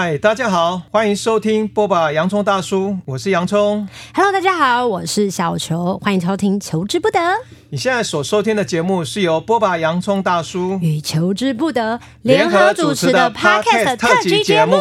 嗨，大家好，欢迎收听波霸！洋葱大叔，我是洋葱。Hello，大家好，我是小球，欢迎收听《求之不得》。你现在所收听的节目是由波霸！洋葱大叔与《求之不得》联合主持的 Podcast 特辑节目。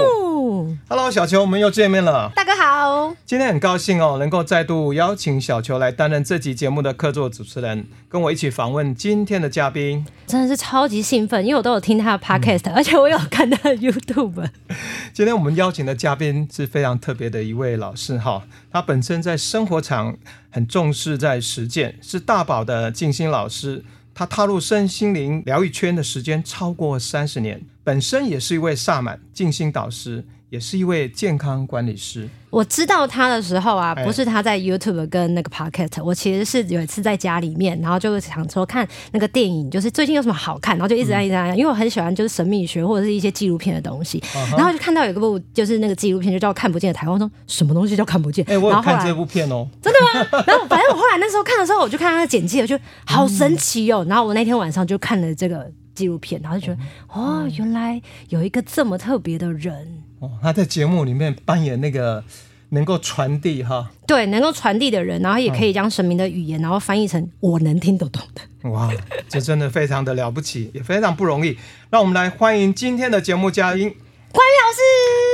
Hello，小球，我们又见面了。大哥好，今天很高兴哦，能够再度邀请小球来担任这集节目的客座主持人，跟我一起访问今天的嘉宾。真的是超级兴奋，因为我都有听他的 Podcast，、嗯、而且我有看他的 YouTube。今天我们邀请的嘉宾是非常特别的一位老师哈，他本身在生活场很重视在实践，是大宝的静心老师。他踏入身心灵疗愈圈的时间超过三十年，本身也是一位萨满静心导师。也是一位健康管理师。我知道他的时候啊，不是他在 YouTube 跟那个 Pocket，我其实是有一次在家里面，然后就想说看那个电影，就是最近有什么好看，然后就一直在一直在，因为我很喜欢就是神秘学或者是一些纪录片的东西，然后就看到有一部就是那个纪录片，就叫《看不见的台湾》，说什么东西叫看不见？哎，我有看这部片哦，真的吗？然后反正我后来那时候看的时候，我就看他的简介，我就好神奇哦。然后我那天晚上就看了这个纪录片，然后就觉得哦，原来有一个这么特别的人。哦，他在节目里面扮演那个能够传递哈，对，能够传递的人，然后也可以将神明的语言，然后翻译成我能听得懂的。哇，这真的非常的了不起，也非常不容易。让我们来欢迎今天的节目嘉宾关玉老师。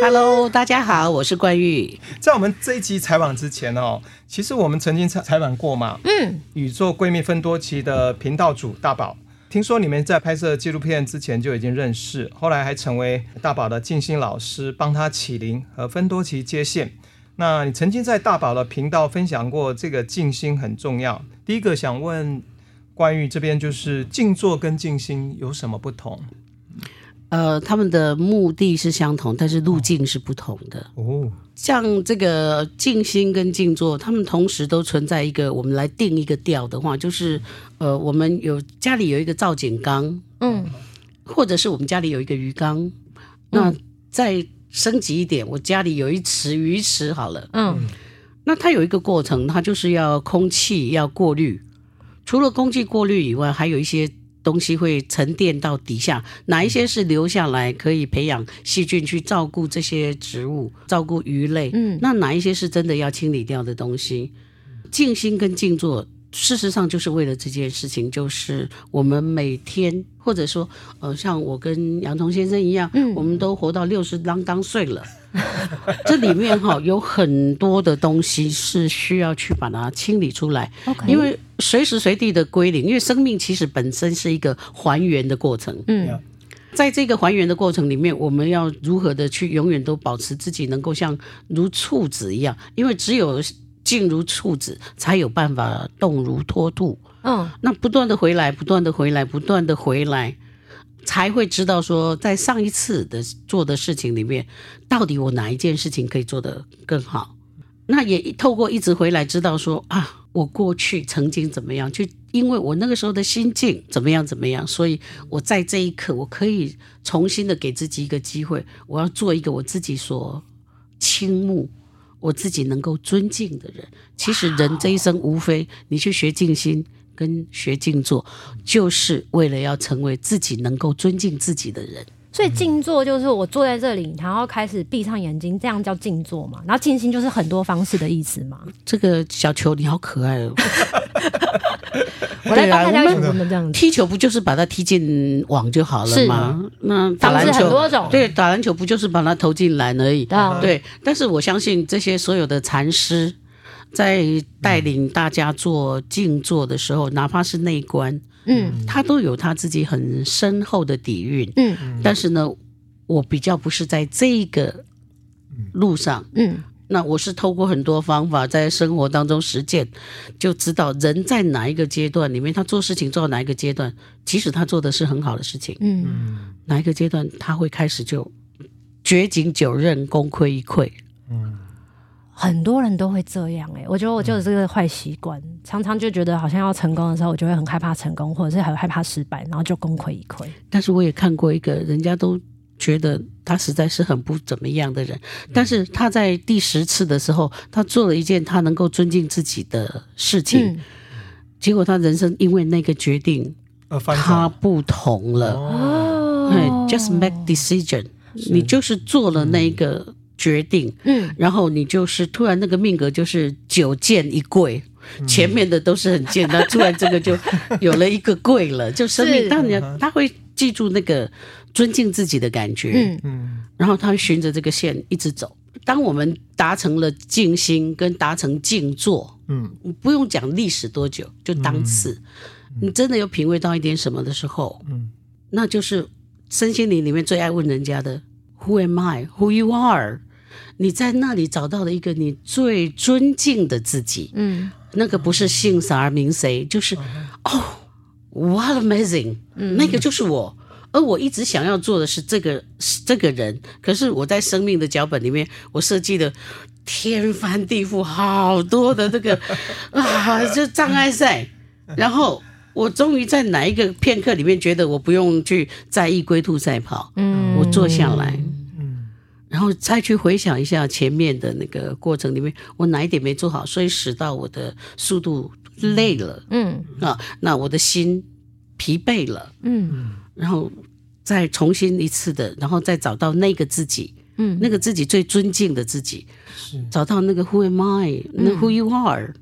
Hello，大家好，我是关玉。在我们这一集采访之前哦，其实我们曾经采采访过嘛，嗯，宇宙闺蜜分多奇的频道主大宝。听说你们在拍摄纪录片之前就已经认识，后来还成为大宝的静心老师，帮他起灵和芬多奇接线。那你曾经在大宝的频道分享过，这个静心很重要。第一个想问关于这边，就是静坐跟静心有什么不同？呃，他们的目的是相同，但是路径是不同的。哦，像这个静心跟静坐，他们同时都存在一个，我们来定一个调的话，就是呃，我们有家里有一个造景缸，嗯，或者是我们家里有一个鱼缸，那再升级一点，我家里有一池鱼池好了，嗯，那它有一个过程，它就是要空气要过滤，除了空气过滤以外，还有一些。东西会沉淀到底下，哪一些是留下来可以培养细菌去照顾这些植物、照顾鱼类？嗯，那哪一些是真的要清理掉的东西？静心跟静坐，事实上就是为了这件事情，就是我们每天，或者说，呃，像我跟洋葱先生一样，嗯，我们都活到六十啷当岁了。这里面哈有很多的东西是需要去把它清理出来，Okay. 因为随时随地的归零，因为生命其实本身是一个还原的过程。嗯，在这个还原的过程里面，我们要如何的去永远都保持自己能够像如处子一样，因为只有静如处子，才有办法动如脱兔。嗯，那不断的回来，不断的回来，不断的回来。才会知道说，在上一次的做的事情里面，到底我哪一件事情可以做得更好？那也透过一直回来知道说啊，我过去曾经怎么样，就因为我那个时候的心境怎么样怎么样，所以我在这一刻我可以重新的给自己一个机会，我要做一个我自己所倾慕、我自己能够尊敬的人。其实人这一生无非你去学静心。跟学静坐，就是为了要成为自己能够尊敬自己的人。所以静坐就是我坐在这里，然后开始闭上眼睛，这样叫静坐嘛。然后静心就是很多方式的意思嘛。这个小球你好可爱哦！我来帮大家怎么这样踢球不就是把它踢进网就好了吗？那打篮球很多种，对，打篮球不就是把它投进篮而已？对。但是我相信这些所有的禅师。在带领大家做静坐的时候，哪怕是内观，嗯，他都有他自己很深厚的底蕴，嗯，但是呢，我比较不是在这个路上，嗯，那我是透过很多方法在生活当中实践，就知道人在哪一个阶段里面，他做事情做到哪一个阶段，即使他做的是很好的事情，嗯，哪一个阶段他会开始就掘井九仞，功亏一篑，嗯。很多人都会这样哎、欸，我觉得我就是这个坏习惯，嗯、常常就觉得好像要成功的时候，我就会很害怕成功，或者是很害怕失败，然后就功亏一篑。但是我也看过一个人家都觉得他实在是很不怎么样的人。但是他在第十次的时候，他做了一件他能够尊敬自己的事情，嗯、结果他人生因为那个决定，他不同了。哦，just make decision，你就是做了那个决定，嗯，然后你就是突然那个命格就是九剑一贵。前面的都是很贱，那 突然这个就有了一个贵了，就生命当然他会记住那个尊敬自己的感觉，嗯。嗯，然后他会循着这个线一直走。当我们达成了静心跟达成静坐，嗯，不用讲历史多久，就当次，你真的有品味到一点什么的时候，嗯，那就是身心灵里面最爱问人家的 Who am I? Who you are？你在那里找到了一个你最尊敬的自己，嗯。那个不是姓啥名谁，就是哦，What amazing！那个就是我，而我一直想要做的是这个这个人，可是我在生命的脚本里面，我设计的天翻地覆，好多的这个 啊，就障碍赛。然后我终于在哪一个片刻里面，觉得我不用去在意龟兔赛跑，嗯，我坐下来。然后再去回想一下前面的那个过程里面，我哪一点没做好，所以使到我的速度累了，嗯啊，那我的心疲惫了，嗯，然后再重新一次的，然后再找到那个自己，嗯，那个自己最尊敬的自己，是找到那个 Who am I？那 Who you are？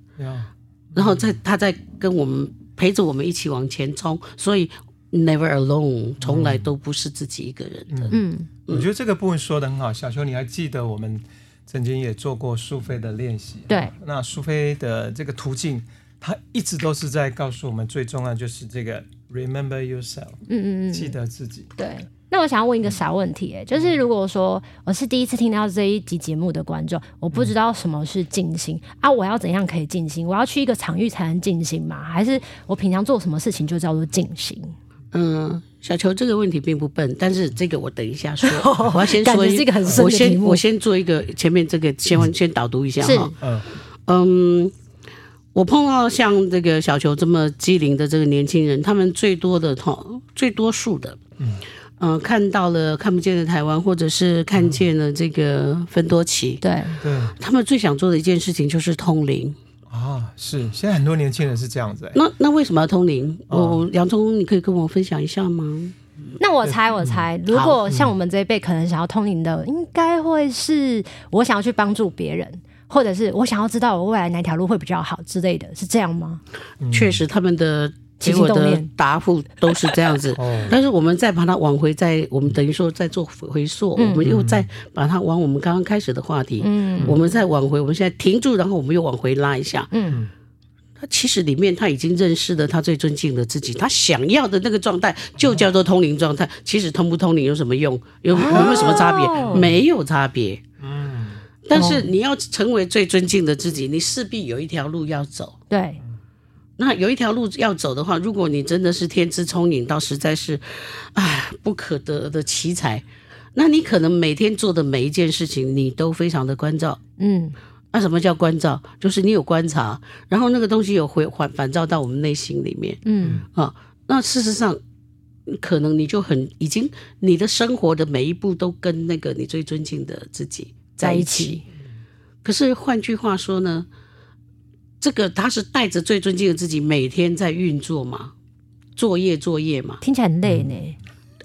然后再他在跟我们陪着我们一起往前冲，所以。Never alone，从来都不是自己一个人的。嗯，嗯，我觉得这个部分说的很好。小邱，你还记得我们曾经也做过苏菲的练习？对，那苏菲的这个途径，它一直都是在告诉我们，最重要就是这个 Remember yourself。嗯嗯嗯，记得自己。对。那我想要问一个小问题，哎，就是如果说我是第一次听到这一集节目的观众，我不知道什么是静心啊，我要怎样可以静心？我要去一个场域才能静心吗？还是我平常做什么事情就叫做静心？嗯，小球这个问题并不笨，但是这个我等一下说。我要先说一个很深。我先我先做一个前面这个先先导读一下哈。嗯嗯，我碰到像这个小球这么机灵的这个年轻人，他们最多的哈最多数的，嗯嗯、呃，看到了看不见的台湾，或者是看见了这个芬多奇，对对，他们最想做的一件事情就是通灵。啊，是现在很多年轻人是这样子。那那为什么要通灵？哦，洋葱，你可以跟我分享一下吗？那我猜，我猜，如果像我们这一辈可能想要通灵的，应该会是我想要去帮助别人，或者是我想要知道我未来哪条路会比较好之类的，是这样吗？确实，他们的。结果的答复都是这样子，但是我们再把它往回，再我们等于说再做回溯，我们又再把它往我们刚刚开始的话题，嗯，我们再往回，我们现在停住，然后我们又往回拉一下，嗯，他其实里面他已经认识了他最尊敬的自己，他想要的那个状态就叫做通灵状态。其实通不通灵有什么用？有有没有什么差别？没有差别，嗯。但是你要成为最尊敬的自己，你势必有一条路要走，对。那有一条路要走的话，如果你真的是天资聪颖到实在是，唉，不可得的奇才，那你可能每天做的每一件事情，你都非常的关照。嗯，那什么叫关照？就是你有观察，然后那个东西有回反反照到我们内心里面。嗯，啊，那事实上，可能你就很已经你的生活的每一步都跟那个你最尊敬的自己在一起。可是换句话说呢？这个他是带着最尊敬的自己，每天在运作嘛，作业作业嘛，听起来很累呢。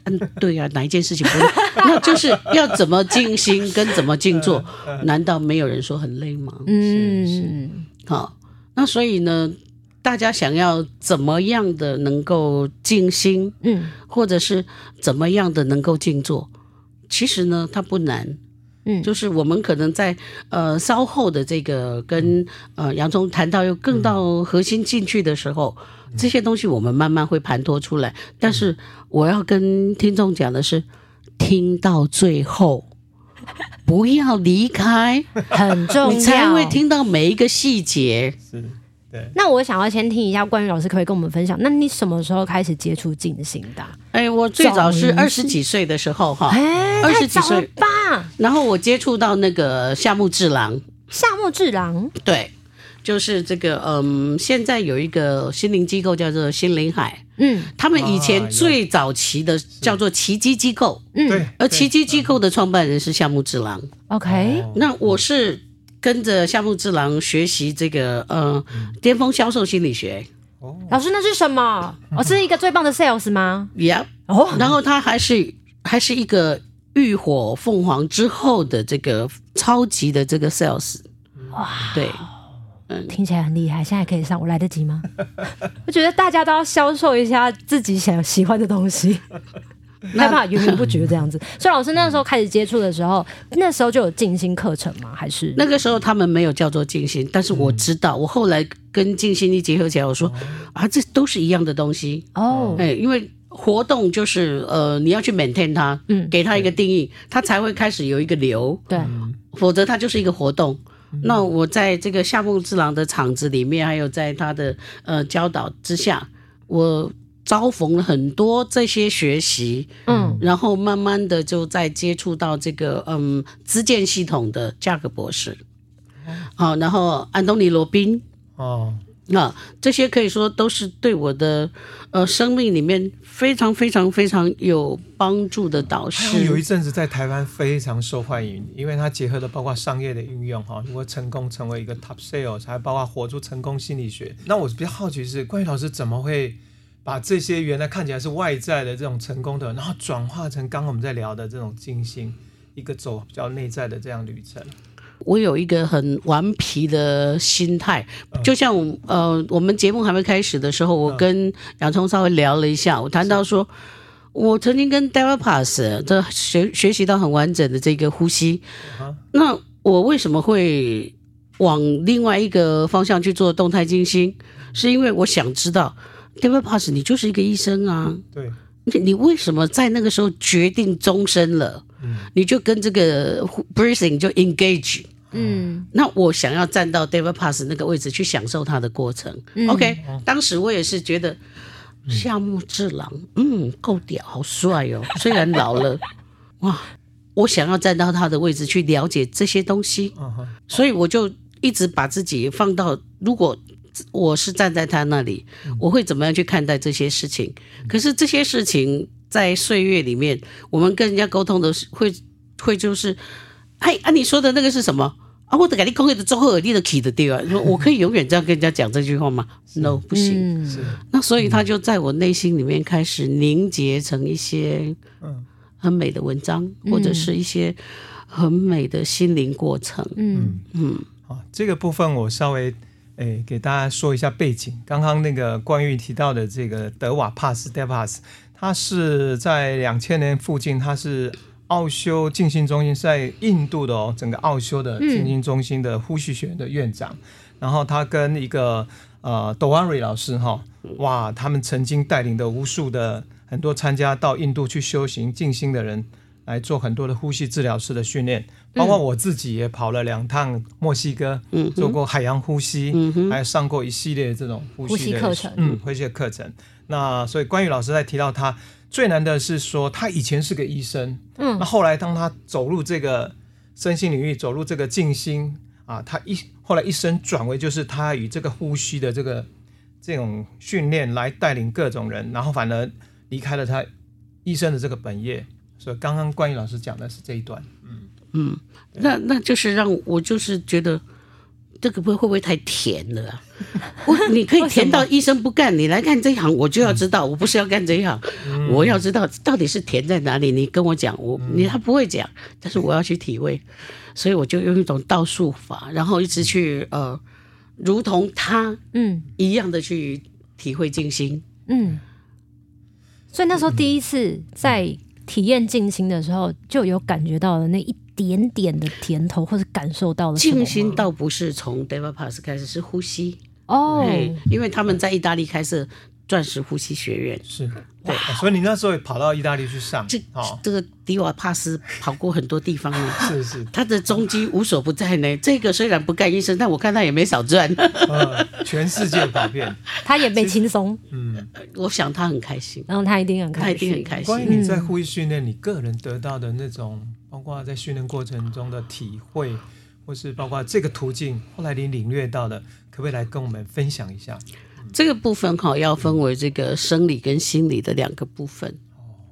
嗯，对呀、啊，哪一件事情不累？那就是要怎么静心跟怎么静坐？难道没有人说很累吗？嗯，是是。好，那所以呢，大家想要怎么样的能够静心？嗯，或者是怎么样的能够静坐？其实呢，它不难。嗯，就是我们可能在呃稍后的这个跟呃洋葱谈到又更到核心进去的时候，嗯、这些东西我们慢慢会盘托出来。但是我要跟听众讲的是，听到最后 不要离开，很重要，你才会听到每一个细节。是。那我想要先听一下冠瑜老师，可不可以跟我们分享？那你什么时候开始接触静心的？哎，我最早是二十几岁的时候哈，二十几岁。吧。然后我接触到那个夏目智郎，夏目智郎，对，就是这个嗯，现在有一个心灵机构叫做心灵海，嗯，他们以前最早期的叫做奇迹机构，嗯，对，而奇迹机构的创办人是夏目智郎，OK，那我是跟着夏目智郎学习这个呃巅峰销售心理学。哦，老师那是什么？我、哦、是一个最棒的 sales 吗？Yeah，哦，然后他还是还是一个浴火凤凰之后的这个超级的这个 sales。哇，对，嗯，听起来很厉害。现在可以上，我来得及吗？我觉得大家都要销售一下自己想喜欢的东西，没办法源源不绝这样子。所以老师那时候开始接触的时候，那时候就有静心课程吗？还是那个时候他们没有叫做静心，但是我知道，我后来跟静心一结合起来，我说啊，这都是一样的东西哦。哎，因为活动就是呃，你要去 maintain 它，嗯，给它一个定义，它才会开始有一个流，对，否则它就是一个活动。那我在这个夏目之郎的场子里面，还有在他的呃教导之下，我遭逢了很多这些学习，嗯，然后慢慢的就在接触到这个嗯资建系统的价格博士，好，然后安东尼罗宾，哦。那这些可以说都是对我的呃生命里面非常非常非常有帮助的导师。有一阵子在台湾非常受欢迎，因为它结合了包括商业的运用哈，如果成功成为一个 top sales，还包括活出成功心理学。那我比较好奇是关于老师怎么会把这些原来看起来是外在的这种成功的，然后转化成刚刚我们在聊的这种静心，一个走比较内在的这样旅程。我有一个很顽皮的心态，就像呃，我们节目还没开始的时候，我跟洋葱稍微聊了一下，我谈到说，我曾经跟 David Pass 这学学习到很完整的这个呼吸，那我为什么会往另外一个方向去做动态静心？是因为我想知道 David Pass 你就是一个医生啊，对，你你为什么在那个时候决定终身了？你就跟这个 breathing 就 engage，嗯，那我想要站到 David Pass 那个位置去享受他的过程。嗯、OK，当时我也是觉得夏目智郎，嗯，够屌，好帅哦。虽然老了，哇，我想要站到他的位置去了解这些东西，所以我就一直把自己放到，如果我是站在他那里，我会怎么样去看待这些事情？可是这些事情。在岁月里面，我们跟人家沟通的是会会就是，哎啊，你说的那个是什么啊？我的感觉空气的综合耳力的气的地方，说我可以永远这样跟人家讲这句话吗？No，不行。是，那所以他就在我内心里面开始凝结成一些嗯很美的文章，或者是一些很美的心灵过程。嗯嗯，好，这个部分我稍微诶给大家说一下背景。刚刚那个关于提到的这个德瓦帕斯 David Pass。他是在两千年附近，他是奥修静心中心是在印度的哦，整个奥修的静心中心的呼吸学院的院长。嗯、然后他跟一个呃 Dwari 老师哈，哇，他们曾经带领的无数的很多参加到印度去修行静心的人，来做很多的呼吸治疗师的训练。包括我自己也跑了两趟墨西哥，嗯、做过海洋呼吸，嗯、哼还有上过一系列这种呼吸的课程，嗯，呼吸的课程。那所以关于老师在提到他最难的是说他以前是个医生，嗯，那后来当他走入这个身心领域，走入这个静心啊，他一后来一生转为就是他以这个呼吸的这个这种训练来带领各种人，然后反而离开了他医生的这个本业。所以刚刚关于老师讲的是这一段，嗯嗯，那那就是让我就是觉得。这个不会会不会太甜了啊？我你可以甜到医生不干，你来干这一行，我就要知道，我不是要干这一行，我要知道到底是甜在哪里。你跟我讲，我你他不会讲，但是我要去体会，所以我就用一种倒数法，然后一直去呃，如同他嗯一样的去体会静心嗯。所以那时候第一次在体验静心的时候，就有感觉到了那一。点点的甜头，或者感受到了静心，倒不是从 David Pass 开始，是呼吸哦，对，因为他们在意大利开设钻石呼吸学院，是。对，所以你那时候也跑到意大利去上，这这个迪瓦帕斯跑过很多地方呢，是是，他的踪迹无所不在呢。这个虽然不干医生，但我看他也没少赚，全世界跑遍，他也没轻松，嗯，我想他很开心，然后他一定很开心，他一定很开心。关于你在呼吸训练，你个人得到的那种。包括在训练过程中的体会，或是包括这个途径，后来你领略到的，可不可以来跟我们分享一下？这个部分哈，要分为这个生理跟心理的两个部分。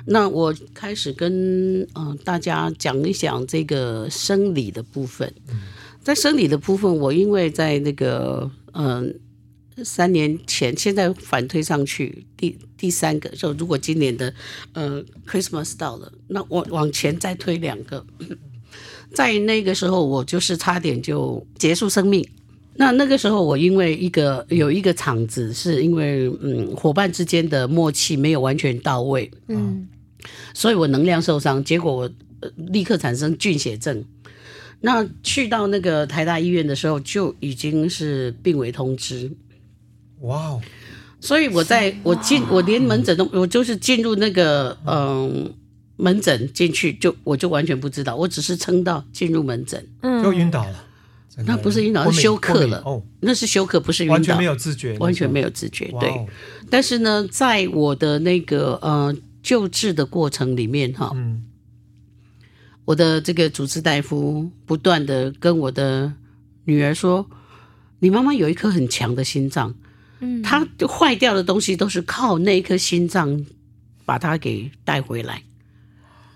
那我开始跟嗯、大家讲一讲这个生理的部分。在生理的部分，我因为在那个嗯、三年前，现在反推上去第第三个，就如果今年的呃 Christmas 到了，那我往前再推两个，在那个时候我就是差点就结束生命。那那个时候我因为一个有一个场子，是因为嗯伙伴之间的默契没有完全到位，嗯。所以我能量受伤，结果我立刻产生菌血症。那去到那个台大医院的时候，就已经是病危通知。哇哦！所以我在我进，我连门诊都，我就是进入那个嗯门诊进去，就我就完全不知道，我只是撑到进入门诊，嗯，就晕倒了。那不是晕倒，是休克了。哦，那是休克，不是晕倒，完全没有自觉，完全没有自觉。对。但是呢，在我的那个呃。救治的过程里面，哈，嗯，我的这个主治大夫不断的跟我的女儿说：“你妈妈有一颗很强的心脏，嗯，她坏掉的东西都是靠那一颗心脏把它给带回来。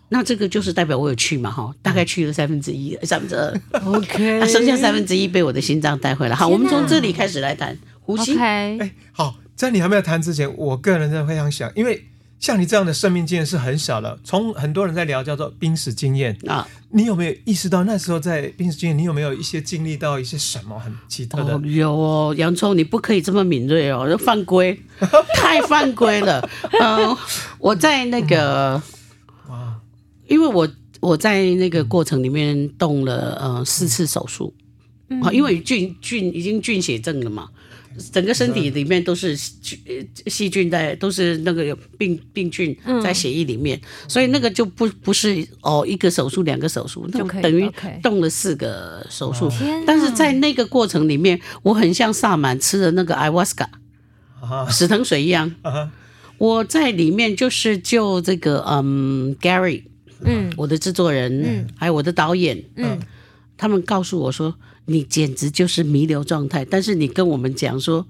那这个就是代表我有去嘛，哈，大概去了三分之一，三分之二，OK，剩下三分之一被我的心脏带回来。好，我们从这里开始来谈呼吸。哎，好，在你还没有谈之前，我个人真的非常想，因为。像你这样的生命经验是很小的，从很多人在聊叫做濒死经验啊，你有没有意识到那时候在濒死经验，你有没有一些经历到一些什么很奇特的？哦有哦，洋葱，你不可以这么敏锐哦，犯规，太犯规了。嗯、呃，我在那个哇，因为我我在那个过程里面动了呃四次手术，啊、嗯，因为菌菌已经菌血症了嘛。整个身体里面都是细菌在，都是那个病病菌在血液里面，嗯、所以那个就不不是哦一个手术两个手术，那等于动了四个手术。但是在那个过程里面，我很像萨满吃的那个艾瓦斯卡，死藤水一样。我在里面就是救这个嗯 Gary，嗯，我的制作人，嗯，还有我的导演，嗯，他们告诉我说。你简直就是弥留状态，但是你跟我们讲说，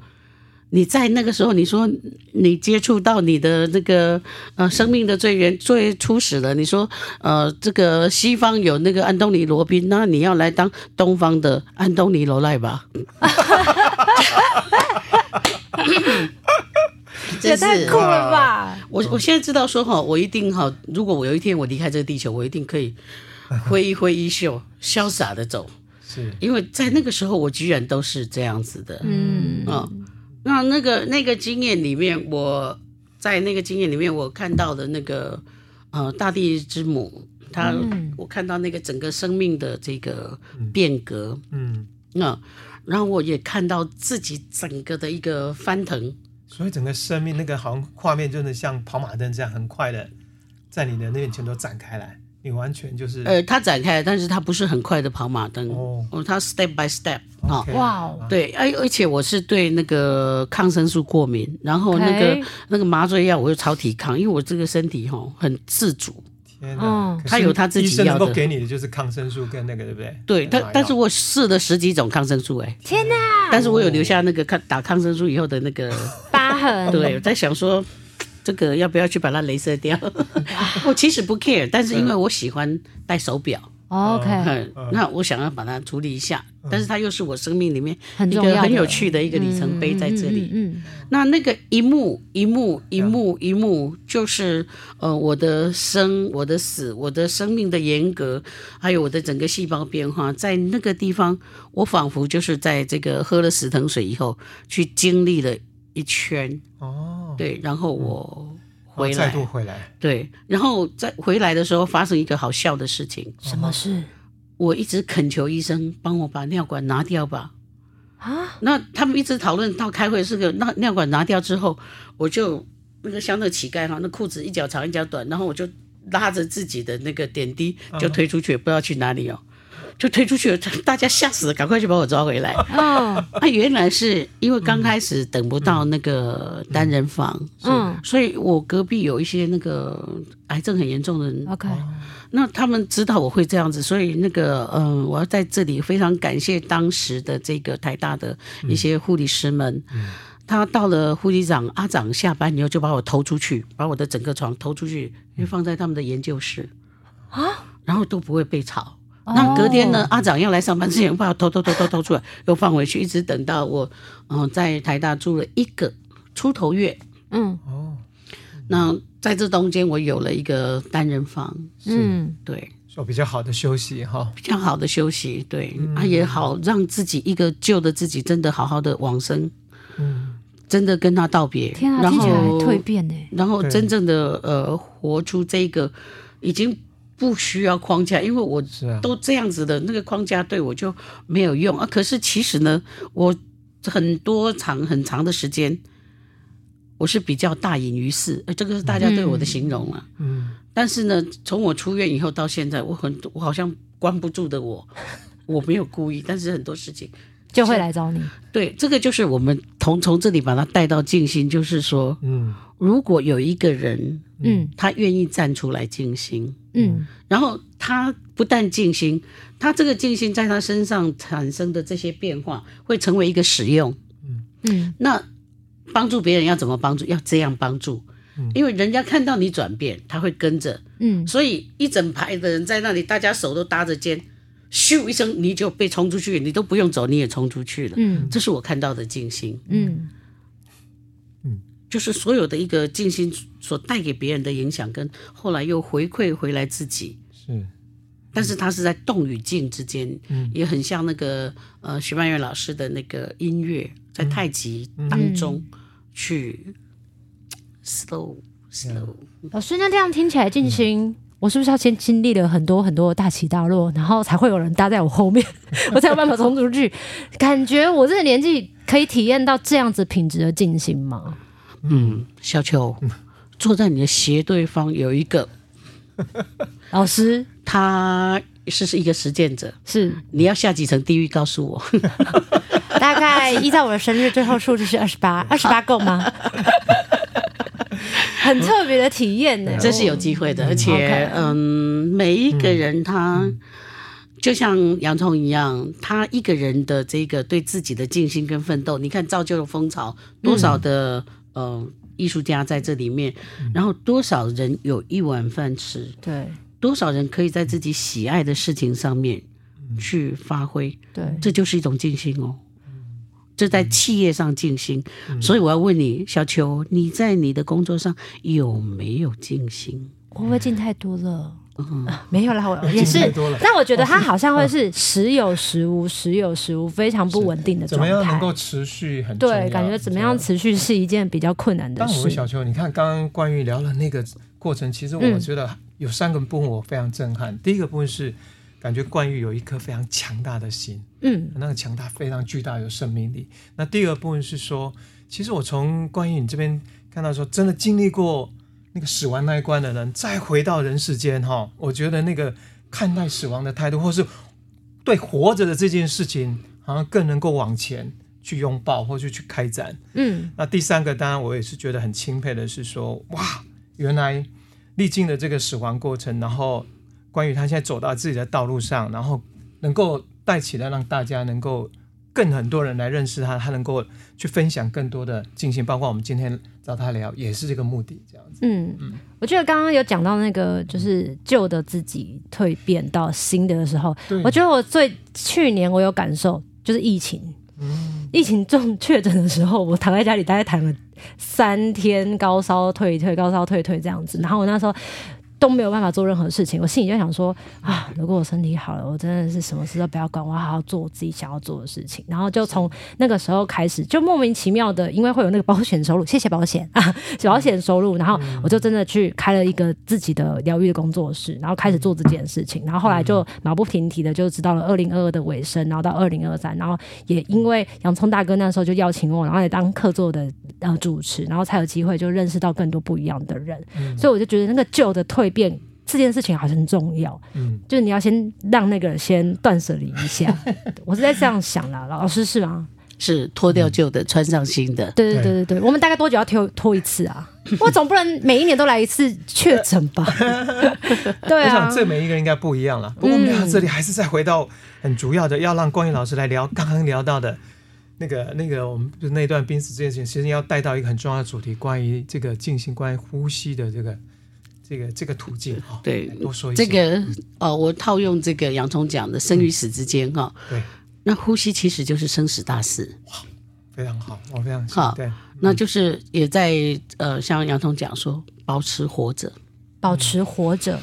你在那个时候，你说你接触到你的那个呃生命的最原最初始的，你说呃这个西方有那个安东尼罗宾，那你要来当东方的安东尼罗赖吧？这 也太酷了吧！我我现在知道说哈，我一定哈，如果我有一天我离开这个地球，我一定可以 挥一挥衣袖，潇洒的走。是。因为在那个时候，我居然都是这样子的，嗯。啊、哦，那那个那个经验里面，我在那个经验里面，我看到的那个呃大地之母，她，嗯、我看到那个整个生命的这个变革，嗯，那、嗯、然后我也看到自己整个的一个翻腾，所以整个生命那个好像画面真的像跑马灯这样，很快的在你的那面前都展开来。你完全就是呃，它展开，但是它不是很快的跑马灯。哦，它 step by step 啊，哇哦，对，而而且我是对那个抗生素过敏，然后那个那个麻醉药我又超抵抗，因为我这个身体哈很自主，天哪，他有他自己要的，能够给你的就是抗生素跟那个对不对？对，但但是我试了十几种抗生素，哎，天哪，但是我有留下那个抗打抗生素以后的那个疤 痕，对，我在想说。这个要不要去把它镭射掉？我其实不 care，但是因为我喜欢戴手表，OK，那我想要把它处理一下，但是它又是我生命里面一个很有趣的一个里程碑在这里。嗯，那那个一幕一幕一幕一幕，就是呃我的生我的死我的生命的严格，还有我的整个细胞变化，在那个地方，我仿佛就是在这个喝了死藤水以后去经历了一圈哦。对，然后我回来，再度回来。对，然后再回来的时候，发生一个好笑的事情。什么事？我一直恳求医生帮我把尿管拿掉吧。啊？那他们一直讨论到开会，是个那尿管拿掉之后，我就那个像那个乞丐哈，那裤子一脚长一脚短，然后我就拉着自己的那个点滴就推出去，不知道去哪里哦。就推出去了，大家吓死了，赶快去把我抓回来。哦，那原来是因为刚开始等不到那个单人房，嗯，所以我隔壁有一些那个癌症很严重的人。OK，那他们知道我会这样子，所以那个嗯，我要在这里非常感谢当时的这个台大的一些护理师们。嗯他到了护理长阿长下班以后，就把我偷出去，把我的整个床偷出去，就放在他们的研究室啊，然后都不会被吵。那隔天呢，阿长要来上班之前，我把我偷偷偷偷偷出来，又放回去，一直等到我嗯在台大住了一个出头月，嗯。哦，那在这中间我有了一个单人房，嗯，对，说比较好的休息哈，比较好的休息，对，啊也好让自己一个旧的自己真的好好的往生，嗯。真的跟他道别，天啊，然后蜕变呢，然后真正的呃活出这个已经不需要框架，因为我都这样子的，那个框架对我就没有用啊。可是其实呢，我很多长很长的时间，我是比较大隐于世，呃，这个是大家对我的形容啊。嗯，但是呢，从我出院以后到现在，我很我好像关不住的我，我没有故意，但是很多事情。就会来找你。对，这个就是我们从从这里把它带到静心，就是说，嗯，如果有一个人，嗯，他愿意站出来静心，嗯，然后他不但静心，他这个静心在他身上产生的这些变化，会成为一个使用，嗯嗯，那帮助别人要怎么帮助？要这样帮助，因为人家看到你转变，他会跟着，嗯，所以一整排的人在那里，大家手都搭着肩。咻一声，你就被冲出去，你都不用走，你也冲出去了。嗯，这是我看到的静心。嗯嗯，就是所有的一个静心所带给别人的影响，跟后来又回馈回来自己。是，但是它是在动与静之间，嗯，也很像那个呃徐曼月老师的那个音乐，在太极当中去 slow slow。老师，那这样听起来静心。我是不是要先经历了很多很多大起大落，然后才会有人搭在我后面，我才有办法冲出去？感觉我这个年纪可以体验到这样子品质的静心吗？嗯，小秋坐在你的斜对方有一个 老师，他是是一个实践者，是。你要下几层地狱？告诉我，大概依照我的生日最后数字是二十八，二十八够吗？很特别的体验呢，这是有机会的，而且嗯，每一个人他就像洋葱一样，他一个人的这个对自己的静心跟奋斗，你看造就了风潮，多少的呃艺术家在这里面，然后多少人有一碗饭吃，对，多少人可以在自己喜爱的事情上面去发挥，对，这就是一种静心哦。这在企业上静心，嗯、所以我要问你，小秋，你在你的工作上有没有静心？我会不会静太多了？嗯，没有啦，我 也是。但我觉得它好像会是时有时无，时有时无，非常不稳定的状态。怎么样能够持续很？对，感觉怎么样持续是一件比较困难的事。但我问小秋，你看刚刚关于聊了那个过程，其实我觉得有三个部分我非常震撼。嗯、第一个部分是。感觉冠玉有一颗非常强大的心，嗯，那个强大非常巨大，有生命力。那第二部分是说，其实我从冠玉你这边看到说，真的经历过那个死亡那一关的人，再回到人世间哈，我觉得那个看待死亡的态度，或是对活着的这件事情，好像更能够往前去拥抱，或者去开展。嗯，那第三个当然我也是觉得很钦佩的是说，哇，原来历经了这个死亡过程，然后。关于他现在走到自己的道路上，然后能够带起来，让大家能够更很多人来认识他，他能够去分享更多的进行，包括我们今天找他聊，也是这个目的，这样子。嗯嗯，我觉得刚刚有讲到那个，就是旧的自己蜕变到新的的时候，我觉得我最去年我有感受，就是疫情，嗯，疫情重确诊的时候，我躺在家里大概躺了三天，高烧退退，高烧退退这样子，然后我那时候。都没有办法做任何事情，我心里就想说啊，如果我身体好了，我真的是什么事都不要管，我好好做我自己想要做的事情。然后就从那个时候开始，就莫名其妙的，因为会有那个保险收入，谢谢保险啊，保险收入。然后我就真的去开了一个自己的疗愈的工作室，然后开始做这件事情。然后后来就马不停蹄的就知道了二零二二的尾声，然后到二零二三，然后也因为洋葱大哥那时候就邀请我，然后也当客座的呃主持，然后才有机会就认识到更多不一样的人。所以我就觉得那个旧的蜕。蜕变这件事情好像很重要。嗯，就是你要先让那个人先断舍离一下。我是在这样想啦，老师是吗？是脱掉旧的，穿上新的。对对对对对，我们大概多久要脱脱一次啊？我总不能每一年都来一次确诊吧？对啊，我想这每一个人应该不一样了。不过我们聊到这里，还是再回到很主要的，要让光宇老师来聊刚刚聊到的那个那个，我们就那段濒死这件事情，其实要带到一个很重要的主题，关于这个静心，关于呼吸的这个这个这个途径哈。对，多说一些。这个哦，我套用这个洋葱讲的生与死之间哈。对。那呼吸其实就是生死大事，哇，非常好，我非常好。对，那就是也在呃，像洋葱讲说，保持活着，保持活着，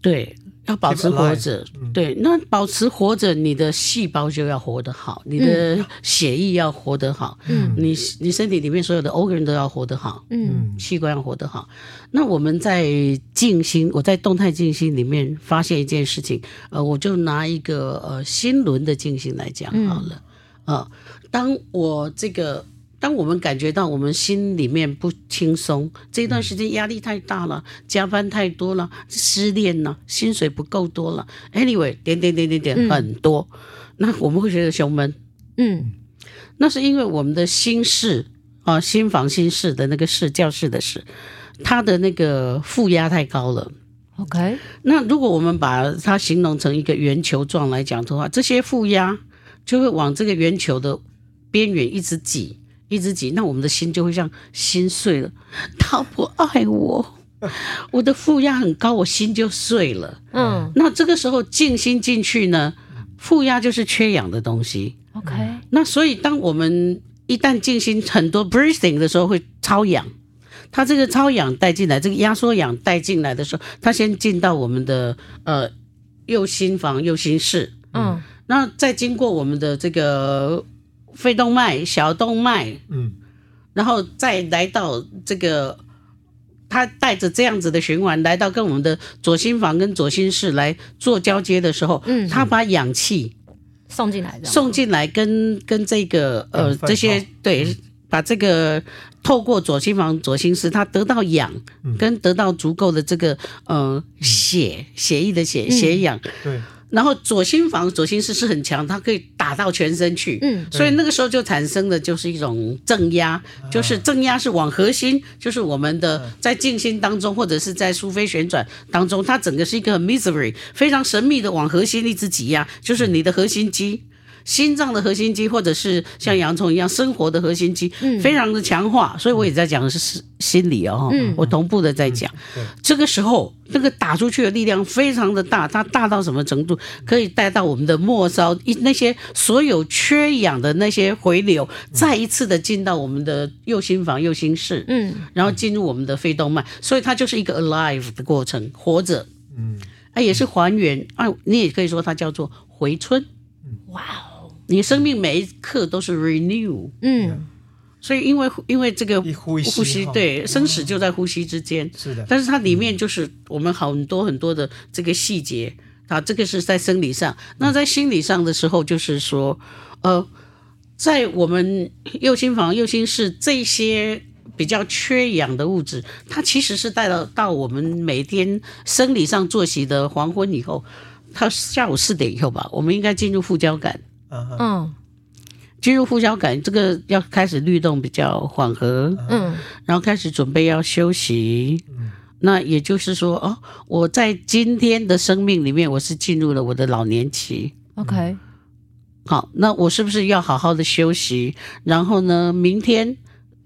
对。要保持活着，对，那保持活着，你的细胞就要活得好，你的血液要活得好，嗯，你你身体里面所有的 organ 都要活得好，嗯，器官要活得好。那我们在静心，我在动态静心里面发现一件事情，呃，我就拿一个呃心轮的静心来讲好了，啊、呃，当我这个。当我们感觉到我们心里面不轻松，这段时间压力太大了，加班太多了，失恋了，薪水不够多了，anyway，点点点点点很多，嗯、那我们会觉得胸闷，嗯，那是因为我们的心室啊，心房心室的那个室，教室的室，它的那个负压太高了。OK，那如果我们把它形容成一个圆球状来讲的话，这些负压就会往这个圆球的边缘一直挤。一直挤，那我们的心就会像心碎了。他不爱我，我的负压很高，我心就碎了。嗯，那这个时候静心进去呢，负压就是缺氧的东西。OK，那所以当我们一旦静心很多 breathing 的时候，会超氧。它这个超氧带进来，这个压缩氧带进来的时候，它先进到我们的呃右心房、右心室。嗯，那再经过我们的这个。肺动脉、小动脉，嗯，然后再来到这个，他带着这样子的循环来到跟我们的左心房跟左心室来做交接的时候，嗯，他把氧气送进来的，送进来跟跟这个呃这些对，把这个透过左心房、左心室，他得到氧跟得到足够的这个呃血血液的血血氧，对。然后左心房、左心室是很强，它可以打到全身去，嗯，所以那个时候就产生的就是一种正压，就是正压是往核心，就是我们的在静心当中或者是在苏菲旋转当中，它整个是一个很 mystery 非常神秘的往核心一直挤压，就是你的核心肌。心脏的核心肌，或者是像洋葱一样生活的核心肌，嗯、非常的强化。所以我也在讲的是心理哦，嗯、我同步的在讲。嗯、这个时候，那个打出去的力量非常的大，它大到什么程度？可以带到我们的末梢，一那些所有缺氧的那些回流，再一次的进到我们的右心房、右心室，嗯，然后进入我们的肺动脉。所以它就是一个 alive 的过程，活着，嗯，啊，也是还原啊，你也可以说它叫做回春，哇哦。你生命每一刻都是 renew，嗯，所以因为因为这个呼吸，呼吸对生死就在呼吸之间，是的。但是它里面就是我们很多很多的这个细节啊，这个是在生理上。那在心理上的时候，就是说，呃，在我们右心房、右心室这些比较缺氧的物质，它其实是带到到我们每天生理上作息的黄昏以后，它下午四点以后吧，我们应该进入副交感。嗯，进入副交感，这个要开始律动比较缓和，嗯，然后开始准备要休息，嗯，那也就是说，哦，我在今天的生命里面，我是进入了我的老年期，OK，好，那我是不是要好好的休息？然后呢，明天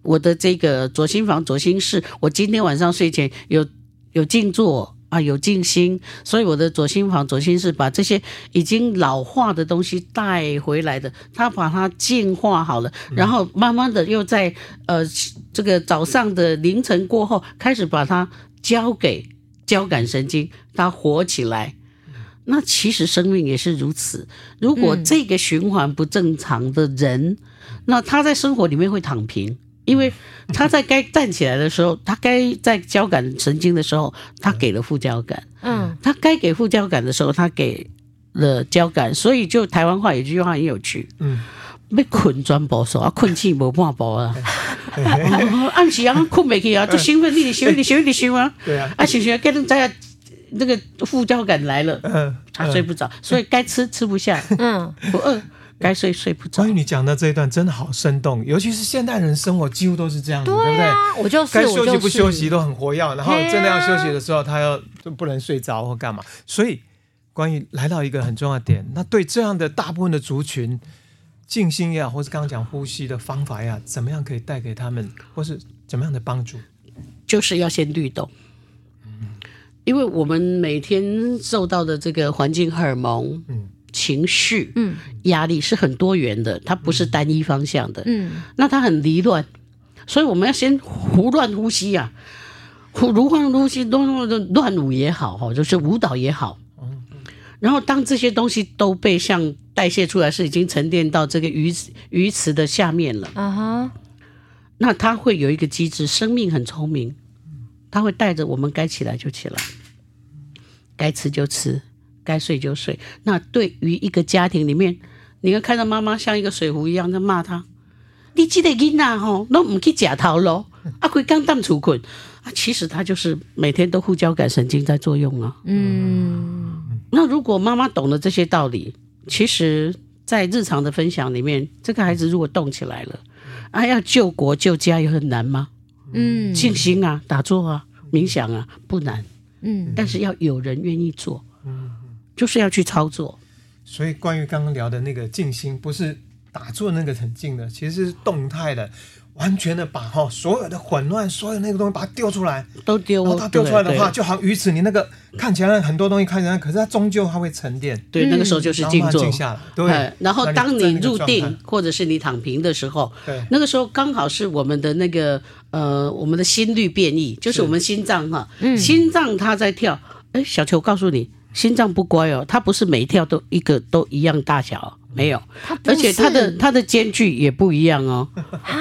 我的这个左心房、左心室，我今天晚上睡前有有静坐。啊，有静心，所以我的左心房、左心室把这些已经老化的东西带回来的，他把它净化好了，然后慢慢的又在呃这个早上的凌晨过后，开始把它交给交感神经，它活起来。那其实生命也是如此，如果这个循环不正常的人，那他在生活里面会躺平。因为他在该站起来的时候，他该在交感神经的时候，他给了副交感。嗯，他该给副交感的时候，他给了交感。所以就台湾话有句话很有趣，嗯，被困专保守啊，困气没半步啊。暗时啊，困没去啊，就兴奋，你的兴奋，你兴奋，你兴奋啊。对啊，啊，想想，给人在那个副交感来了，嗯，他睡不着，所以该吃吃不下，嗯，不饿。该睡睡不着。关于你讲的这一段真的好生动，尤其是现代人生活几乎都是这样子，对，啊、对不对？我就是该休息不休息都很活跃，然后真的要休息的时候，他要就不能睡着或干嘛。所以，关于来到一个很重要的点，那对这样的大部分的族群，静心呀，或是刚刚讲呼吸的方法呀，怎么样可以带给他们，或是怎么样的帮助？就是要先律动，因为我们每天受到的这个环境荷尔蒙，嗯。情绪，嗯，压力是很多元的，它不是单一方向的，嗯，那它很离乱，所以我们要先胡乱呼吸呀、啊，胡乱呼吸，乱乱乱舞也好，哈，就是舞蹈也好，嗯，然后当这些东西都被像代谢出来，是已经沉淀到这个鱼鱼池的下面了，啊哈，那它会有一个机制，生命很聪明，它会带着我们该起来就起来，该吃就吃。该睡就睡。那对于一个家庭里面，你会看到妈妈像一个水壶一样在骂他：“你这个囡仔吼，那唔去假头咯，阿贵刚当出困啊。”其实他就是每天都副交感神经在作用啊。嗯。那如果妈妈懂得这些道理，其实，在日常的分享里面，这个孩子如果动起来了，啊，要救国救家有很难吗？嗯。静心啊，打坐啊，冥想啊，不难。嗯。但是要有人愿意做。就是要去操作，所以关于刚刚聊的那个静心，不是打坐那个很静的，其实是动态的，完全的把哈所有的混乱，所有那个东西把它丢出来，都丢。然后它丢出来的话，就好像鱼池，你那个看起来很多东西看起来，可是它终究它会沉淀。对，那个时候就是静坐，静下来。对。然后当你入定或者是你躺平的时候，对，那个时候刚好是我们的那个呃，我们的心率变异，就是我们心脏哈，心脏它在跳。哎，小球，我告诉你。心脏不乖哦，它不是每一跳都一个都一样大小，没有，而且它的它的间距也不一样哦。啊，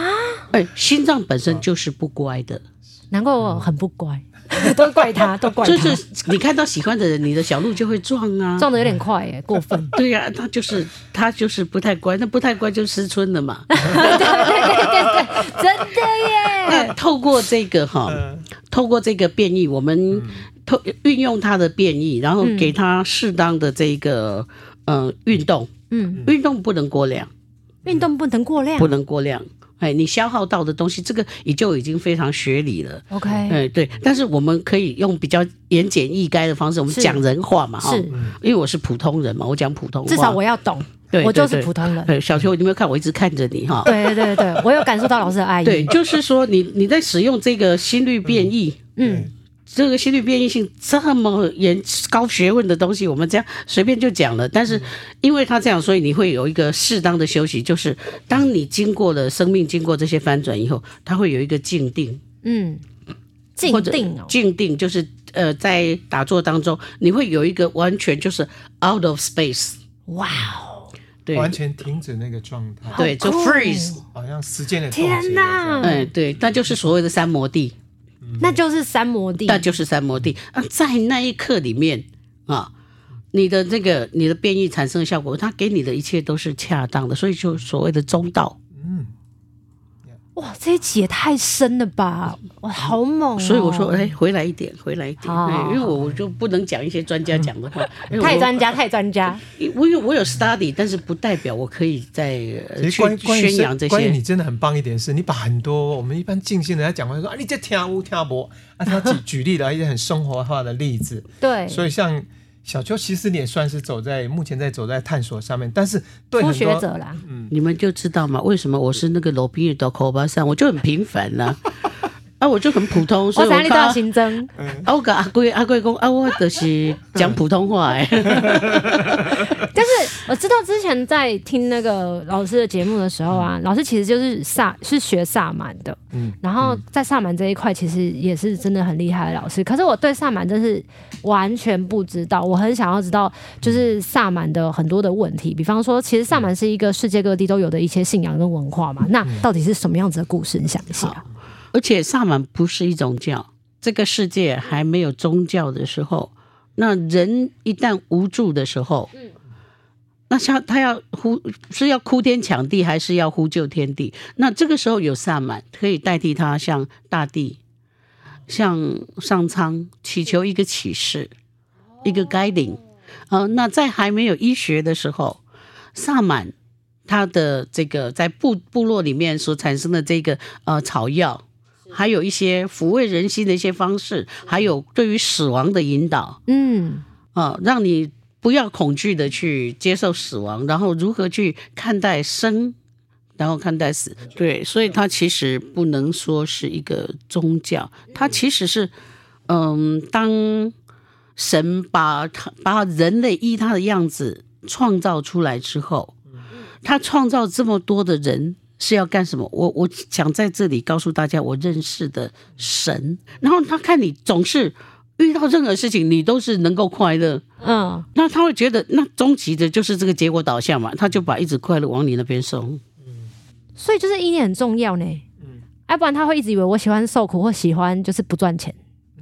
哎，心脏本身就是不乖的，难怪我很不乖，都怪他，都怪他。就是你看到喜欢的人，你的小鹿就会撞啊，撞的有点快耶，过分。对呀，他就是他就是不太乖，那不太乖就失春了嘛。对对对对，真的耶。那透过这个哈，透过这个变异，我们。运用它的变异，然后给它适当的这个呃运动，嗯，运动不能过量，运动不能过量，不能过量。哎，你消耗到的东西，这个也就已经非常学理了。OK，哎对，但是我们可以用比较言简意赅的方式，我们讲人话嘛，哈，是，因为我是普通人嘛，我讲普通话，至少我要懂，对，我就是普通人。对，小秋，你有没有看？我一直看着你哈？对对对对，我有感受到老师的爱意。对，就是说你你在使用这个心率变异，嗯。这个心率变异性这么严高学问的东西，我们这样随便就讲了。但是，因为他这样，所以你会有一个适当的休息。就是当你经过了生命经过这些翻转以后，它会有一个静定。嗯，静定哦，静定就是呃，在打坐当中，你会有一个完全就是 out of space。哇哦，对，完全停止那个状态。对，就 freeze，好像时间的天哪！哎，对，那就是所谓的三摩地。那就是三摩地，那就是三摩地啊！在那一刻里面啊，你的这个你的变异产生的效果，它给你的一切都是恰当的，所以就所谓的中道。嗯。哇，这一集也太深了吧！哇，好猛、哦！所以我说，哎，回来一点，回来一点，因为我我就不能讲一些专家讲的话，太专家，太专家。我有我有 study，但是不代表我可以在去宣扬这些。关于你真的很棒一点是，你把很多我们一般静心的人家讲话说啊，你这听无听不？啊，他举 举例了一些很生活化的例子。对，所以像。小邱其实你也算是走在目前在走在探索上面，但是对初学者啦，嗯，你们就知道嘛，为什么我是那个罗宾的口巴上，我就很平凡啦、啊。啊，我就很普通，所以我看到新增。啊，我跟阿贵阿贵公啊，我就是讲普通话哎。但是我知道之前在听那个老师的节目的时候啊，老师其实就是萨是学萨满的，嗯，然后在萨满这一块其实也是真的很厉害的老师。可是我对萨满真是完全不知道，我很想要知道就是萨满的很多的问题，比方说，其实萨满是一个世界各地都有的一些信仰跟文化嘛，那到底是什么样子的故事？你想一下。而且萨满不是一种教，这个世界还没有宗教的时候，那人一旦无助的时候，嗯，那他他要呼是要哭天抢地，还是要呼救天地？那这个时候有萨满可以代替他向大地、向上苍祈求一个启示，一个 guiding。呃，那在还没有医学的时候，萨满他的这个在部部落里面所产生的这个呃草药，还有一些抚慰人心的一些方式，还有对于死亡的引导，嗯，啊、呃，让你不要恐惧的去接受死亡，然后如何去看待生，然后看待死，对，所以它其实不能说是一个宗教，它其实是，嗯，当神把他把人类依他的样子创造出来之后，他创造这么多的人。是要干什么？我我想在这里告诉大家，我认识的神，然后他看你总是遇到任何事情，你都是能够快乐，嗯，那他会觉得那终极的就是这个结果导向嘛，他就把一直快乐往你那边送，嗯，所以就是意念很重要呢，嗯，要不然他会一直以为我喜欢受苦或喜欢就是不赚钱，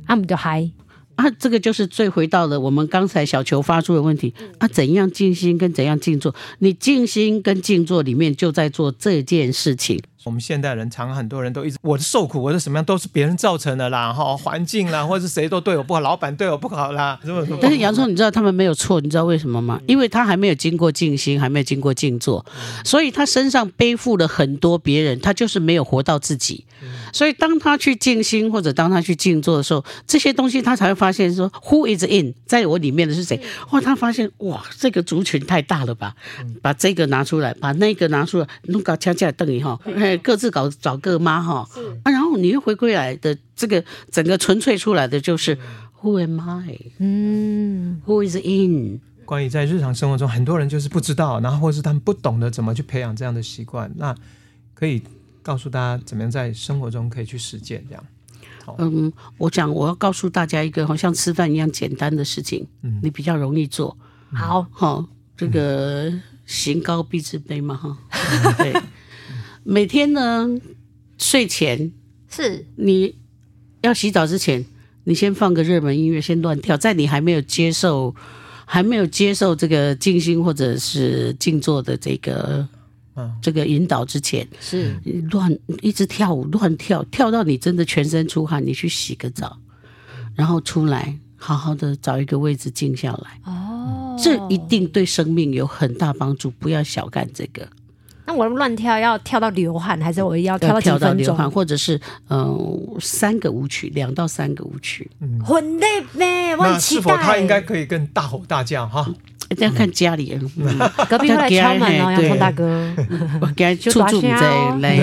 他们就嗨。啊，这个就是最回到了我们刚才小球发出的问题啊，怎样静心跟怎样静坐？你静心跟静坐里面就在做这件事情。我们现代人常很多人都一直我的受苦，我的什么样都是别人造成的啦，哈，环境啦，或者是谁都对我不好，老板对我不好啦。但是洋葱，你知道他们没有错，你知道为什么吗？因为他还没有经过静心，还没有经过静坐，所以他身上背负了很多别人，他就是没有活到自己。所以当他去静心或者当他去静坐的时候，这些东西他才会发现说，Who is in？在我里面的是谁？哇，他发现哇，这个族群太大了吧？把这个拿出来，把那个拿出来，弄个恰恰等于哈。各自搞找各妈哈，啊，然后你又回归来的这个整个纯粹出来的就是 Who am I？嗯，Who is in？关于在日常生活中，很多人就是不知道，然后或是他们不懂得怎么去培养这样的习惯，那可以告诉大家怎么样在生活中可以去实践这样。嗯，我讲我要告诉大家一个好像吃饭一样简单的事情，嗯，你比较容易做。好，好，这个行高必自卑嘛，哈，对。每天呢，睡前是你要洗澡之前，你先放个热门音乐，先乱跳，在你还没有接受、还没有接受这个静心或者是静坐的这个、嗯、这个引导之前，是乱一直跳舞，乱跳，跳到你真的全身出汗，你去洗个澡，然后出来，好好的找一个位置静下来。哦，这一定对生命有很大帮助，不要小看这个。那我乱跳要跳到流汗，还是我要跳到几分钟？跳到流汗，或者是嗯、呃、三个舞曲，两到三个舞曲，嗯，很累呗。那是否他应该可以更大吼大叫哈？一定要看家里，隔壁会来敲门哦，洋葱大哥，我给他出住在来，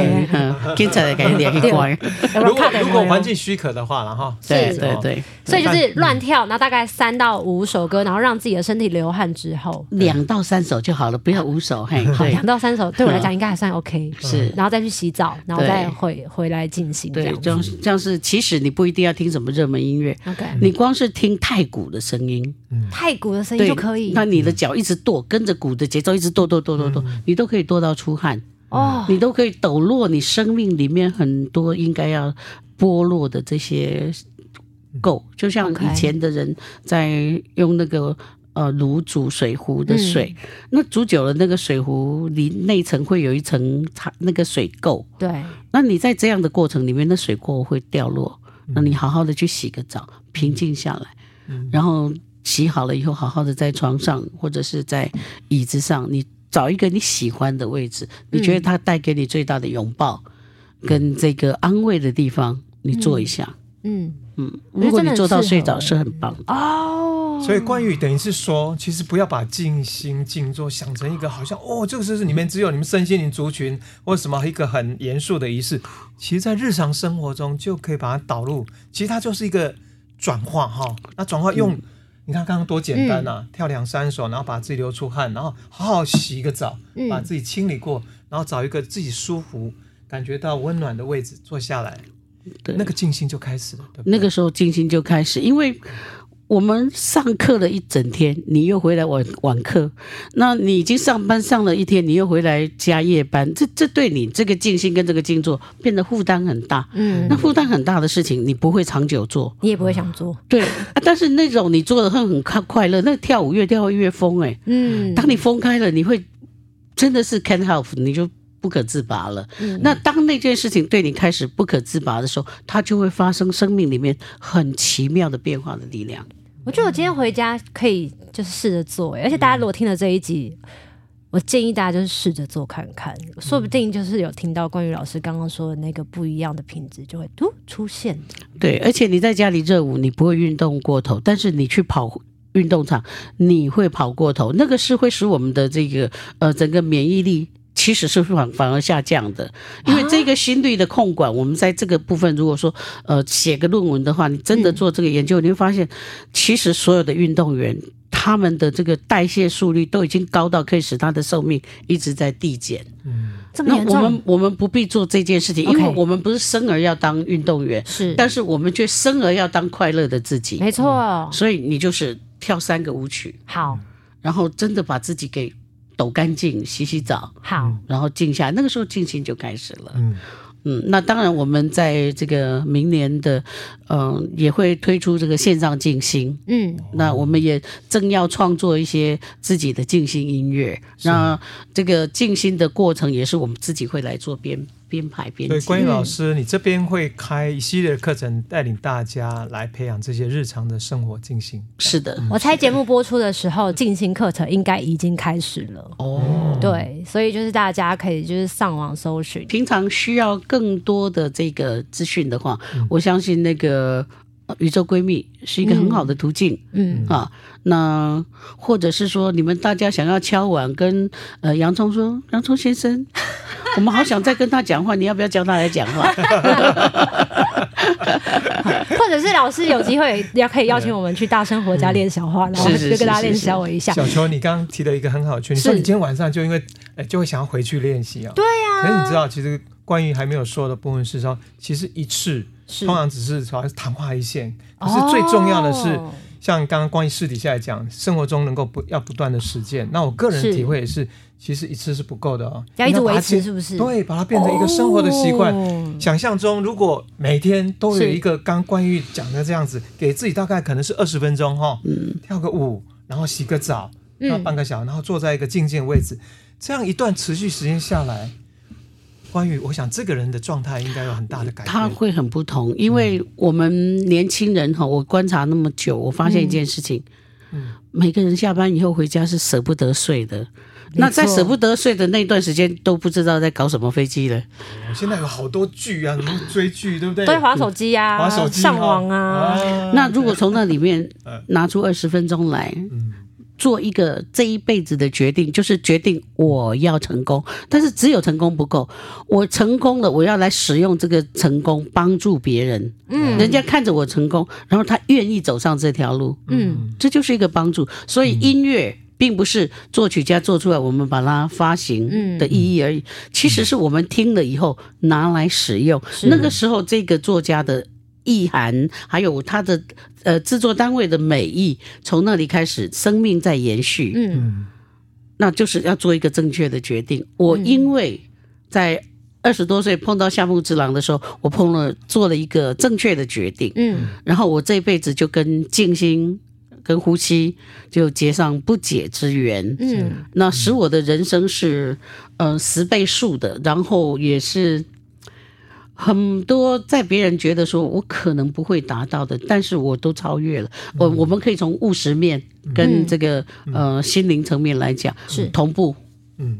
警察来给他连一关。如果如果环境许可的话，然后对对对，所以就是乱跳，然后大概三到五首歌，然后让自己的身体流汗之后，两到三首就好了，不要五首。嘿，好，两到三首对我来讲应该还算 OK。是，然后再去洗澡，然后再回回来进行。对，这样。这样是，其实你不一定要听什么热门音乐，OK，你光是听太鼓的声音，太鼓的声音就可以。那你的脚一直跺，跟着鼓的节奏一直跺跺跺跺跺，你都可以跺到出汗。哦，你都可以抖落你生命里面很多应该要剥落的这些垢，就像以前的人在用那个呃炉煮水壶的水，那煮久了那个水壶里内层会有一层那个水垢，对，那你在这样的过程里面，那水垢会掉落，那你好好的去洗个澡，平静下来，嗯。然后。洗好了以后，好好的在床上或者是在椅子上，你找一个你喜欢的位置，你觉得它带给你最大的拥抱跟这个安慰的地方，你坐一下。嗯。嗯，如果你做到睡着，是很棒的。哦。所以关于等于是说，其实不要把静心静坐想成一个好像哦，这个是里面只有你们身心灵族群或什么一个很严肃的仪式。其实，在日常生活中就可以把它导入，其实它就是一个转化哈。那转化用。你看刚刚多简单啊！嗯、跳两三首，然后把自己流出汗，然后好好洗一个澡，嗯、把自己清理过，然后找一个自己舒服、感觉到温暖的位置坐下来，对，那个静心就开始了。对对，那个时候静心就开始，因为。我们上课了一整天，你又回来晚晚课，那你已经上班上了一天，你又回来加夜班，这这对你这个静心跟这个静坐变得负担很大。嗯，那负担很大的事情，你不会长久做，你也不会想做。对，啊、但是那种你做的会很快快乐，那跳舞越跳越疯哎。嗯，当你疯开了，你会真的是 can't help，你就不可自拔了。嗯，那当那件事情对你开始不可自拔的时候，它就会发生生命里面很奇妙的变化的力量。我觉得我今天回家可以就是试着做，而且大家如果听了这一集，我建议大家就是试着做看看，说不定就是有听到关于老师刚刚说的那个不一样的品质就会突出现。对，而且你在家里热舞，你不会运动过头，但是你去跑运动场，你会跑过头，那个是会使我们的这个呃整个免疫力。其实是反反而下降的，因为这个心率的控管，我们在这个部分，如果说呃写个论文的话，你真的做这个研究，你会发现，其实所有的运动员他们的这个代谢速率都已经高到可以使他的寿命一直在递减。嗯，那我们我们不必做这件事情，因为我们不是生而要当运动员，是，但是我们却生而要当快乐的自己。没错，所以你就是跳三个舞曲，好，然后真的把自己给。抖干净，洗洗澡，好，然后静下，那个时候静心就开始了。嗯嗯，那当然，我们在这个明年的，嗯、呃，也会推出这个线上静心。嗯，那我们也正要创作一些自己的静心音乐。那这个静心的过程也是我们自己会来做编。编排编辑。对，关于老师，嗯、你这边会开一系列的课程，带领大家来培养这些日常的生活进行。是的，我猜节目播出的时候，静心课程应该已经开始了。哦，对，所以就是大家可以就是上网搜寻。平常需要更多的这个资讯的话，嗯、我相信那个。宇宙闺蜜是一个很好的途径，嗯，嗯啊，那或者是说，你们大家想要敲碗跟呃洋葱说，洋葱先生，我们好想再跟他讲话，你要不要教他来讲话？或者是老师有机会要可以邀请我们去大生活家练小话，嗯、然后就跟大家练小我一下。小球，你刚刚提了一个很好的圈，你说你今天晚上就因为哎就会想要回去练习啊？对呀、啊。可是你知道，其实关于还没有说的部分是说，其实一次。是通常只是好像是昙花一现，可是最重要的是，哦、像刚刚关于私底下来讲，生活中能够不要不断的实践。那我个人体会也是，是其实一次是不够的哦，要一直维持，是不是？对，把它变成一个生活的习惯。哦、想象中，如果每天都有一个刚关于讲的这样子，是给自己大概可能是二十分钟哈，嗯，跳个舞，然后洗个澡，然后半个小时，然后坐在一个静静的位置，这样一段持续时间下来。关于我想这个人的状态应该有很大的改变，他会很不同，因为我们年轻人哈，我观察那么久，我发现一件事情，嗯，每个人下班以后回家是舍不得睡的，那在舍不得睡的那段时间都不知道在搞什么飞机了。现在有好多剧啊，什 么追剧，对不对？都在滑手机啊，滑手机上网啊。那如果从那里面 拿出二十分钟来，嗯。做一个这一辈子的决定，就是决定我要成功，但是只有成功不够，我成功了，我要来使用这个成功帮助别人。嗯，人家看着我成功，然后他愿意走上这条路。嗯，这就是一个帮助。所以音乐并不是作曲家做出来，我们把它发行的意义而已，其实是我们听了以后拿来使用。那个时候，这个作家的。意涵，还有他的呃制作单位的美意，从那里开始，生命在延续。嗯，那就是要做一个正确的决定。我因为在二十多岁碰到夏目之郎的时候，我碰了做了一个正确的决定。嗯，然后我这辈子就跟静心、跟呼吸就结上不解之缘。嗯，那使我的人生是呃十倍数的，然后也是。很多在别人觉得说我可能不会达到的，但是我都超越了。我我们可以从务实面跟这个呃心灵层面来讲是同步。嗯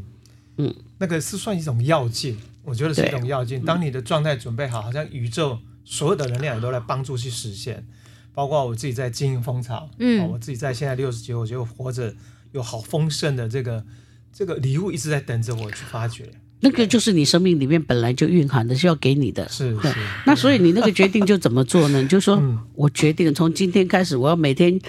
嗯，那个是算一种跃进，我觉得是一种跃进。当你的状态准备好，好像宇宙所有的能量也都来帮助去实现。包括我自己在经营蜂巢，嗯，我自己在现在六十几，我觉得活着有好丰盛的这个这个礼物一直在等着我去发掘。那个就是你生命里面本来就蕴含的，是要给你的。是，是。那所以你那个决定就怎么做呢？就说我决定从今天开始，我要每天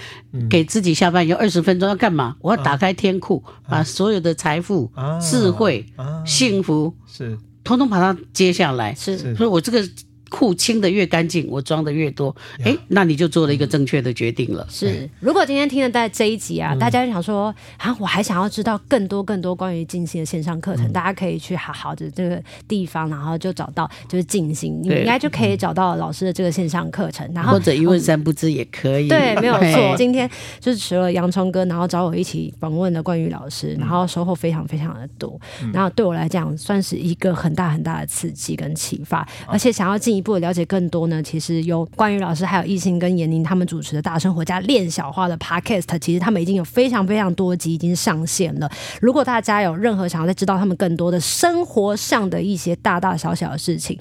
给自己下班有二十分钟要干嘛？我要打开天库，把所有的财富、智慧、幸福是，通通把它接下来。是，所以我这个。库清的越干净，我装的越多，哎 Yeah.，那你就做了一个正确的决定了。是，如果今天听了在这一集啊，嗯、大家就想说啊，我还想要知道更多更多关于静心的线上课程，嗯、大家可以去好好的这个地方，然后就找到就是静心，你应该就可以找到老师的这个线上课程。然后或者一问三不知也可以。对，没有错。今天就是除了洋葱哥，然后找我一起访问的关于老师，然后收获非常非常的多。嗯、然后对我来讲，算是一个很大很大的刺激跟启发，嗯、而且想要进。一步了解更多呢，其实有关于老师还有艺兴跟闫宁他们主持的大生活家练小花的 podcast，其实他们已经有非常非常多集已经上线了。如果大家有任何想要再知道他们更多的生活上的一些大大小小的事情，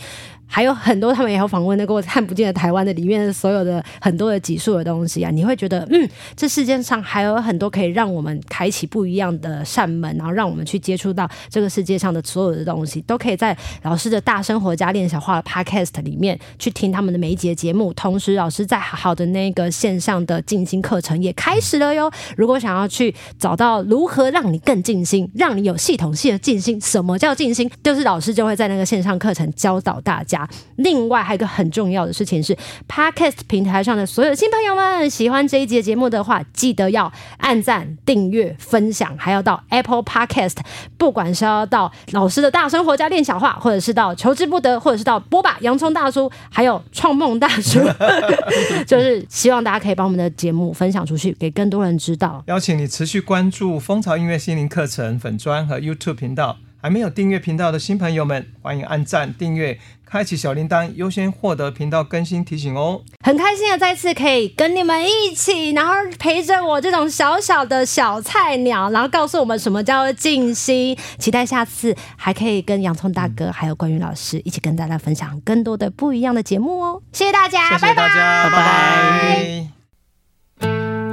还有很多，他们也有访问那个看不见的台湾的里面的所有的很多的集数的东西啊，你会觉得，嗯，这世界上还有很多可以让我们开启不一样的扇门，然后让我们去接触到这个世界上的所有的东西，都可以在老师的大生活家练小话的 Podcast 里面去听他们的每一节节目。同时，老师在好好的那个线上的静心课程也开始了哟。如果想要去找到如何让你更静心，让你有系统性的静心，什么叫静心？就是老师就会在那个线上课程教导大家。另外还有一个很重要的事情是，Podcast 平台上的所有新朋友们，喜欢这一集的节目的话，记得要按赞、订阅、分享，还要到 Apple Podcast，不管是要到老师的大生活家练小话，或者是到求之不得，或者是到波霸洋葱大叔，还有创梦大叔 就是希望大家可以把我们的节目分享出去，给更多人知道。邀请你持续关注蜂巢音乐心灵课程粉砖和 YouTube 频道。还没有订阅频道的新朋友们，欢迎按赞、订阅、开启小铃铛，优先获得频道更新提醒哦。很开心的再次可以跟你们一起，然后陪着我这种小小的小菜鸟，然后告诉我们什么叫做静心。期待下次还可以跟洋葱大哥还有关于老师一起跟大家分享更多的不一样的节目哦。谢谢大家，谢谢大家，拜拜。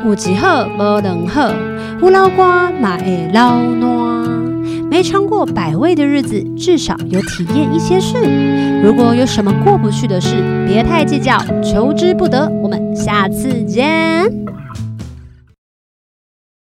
有一好无两好，有老瓜嘛会老暖。没尝过百味的日子，至少有体验一些事。如果有什么过不去的事，别太计较，求之不得。我们下次见。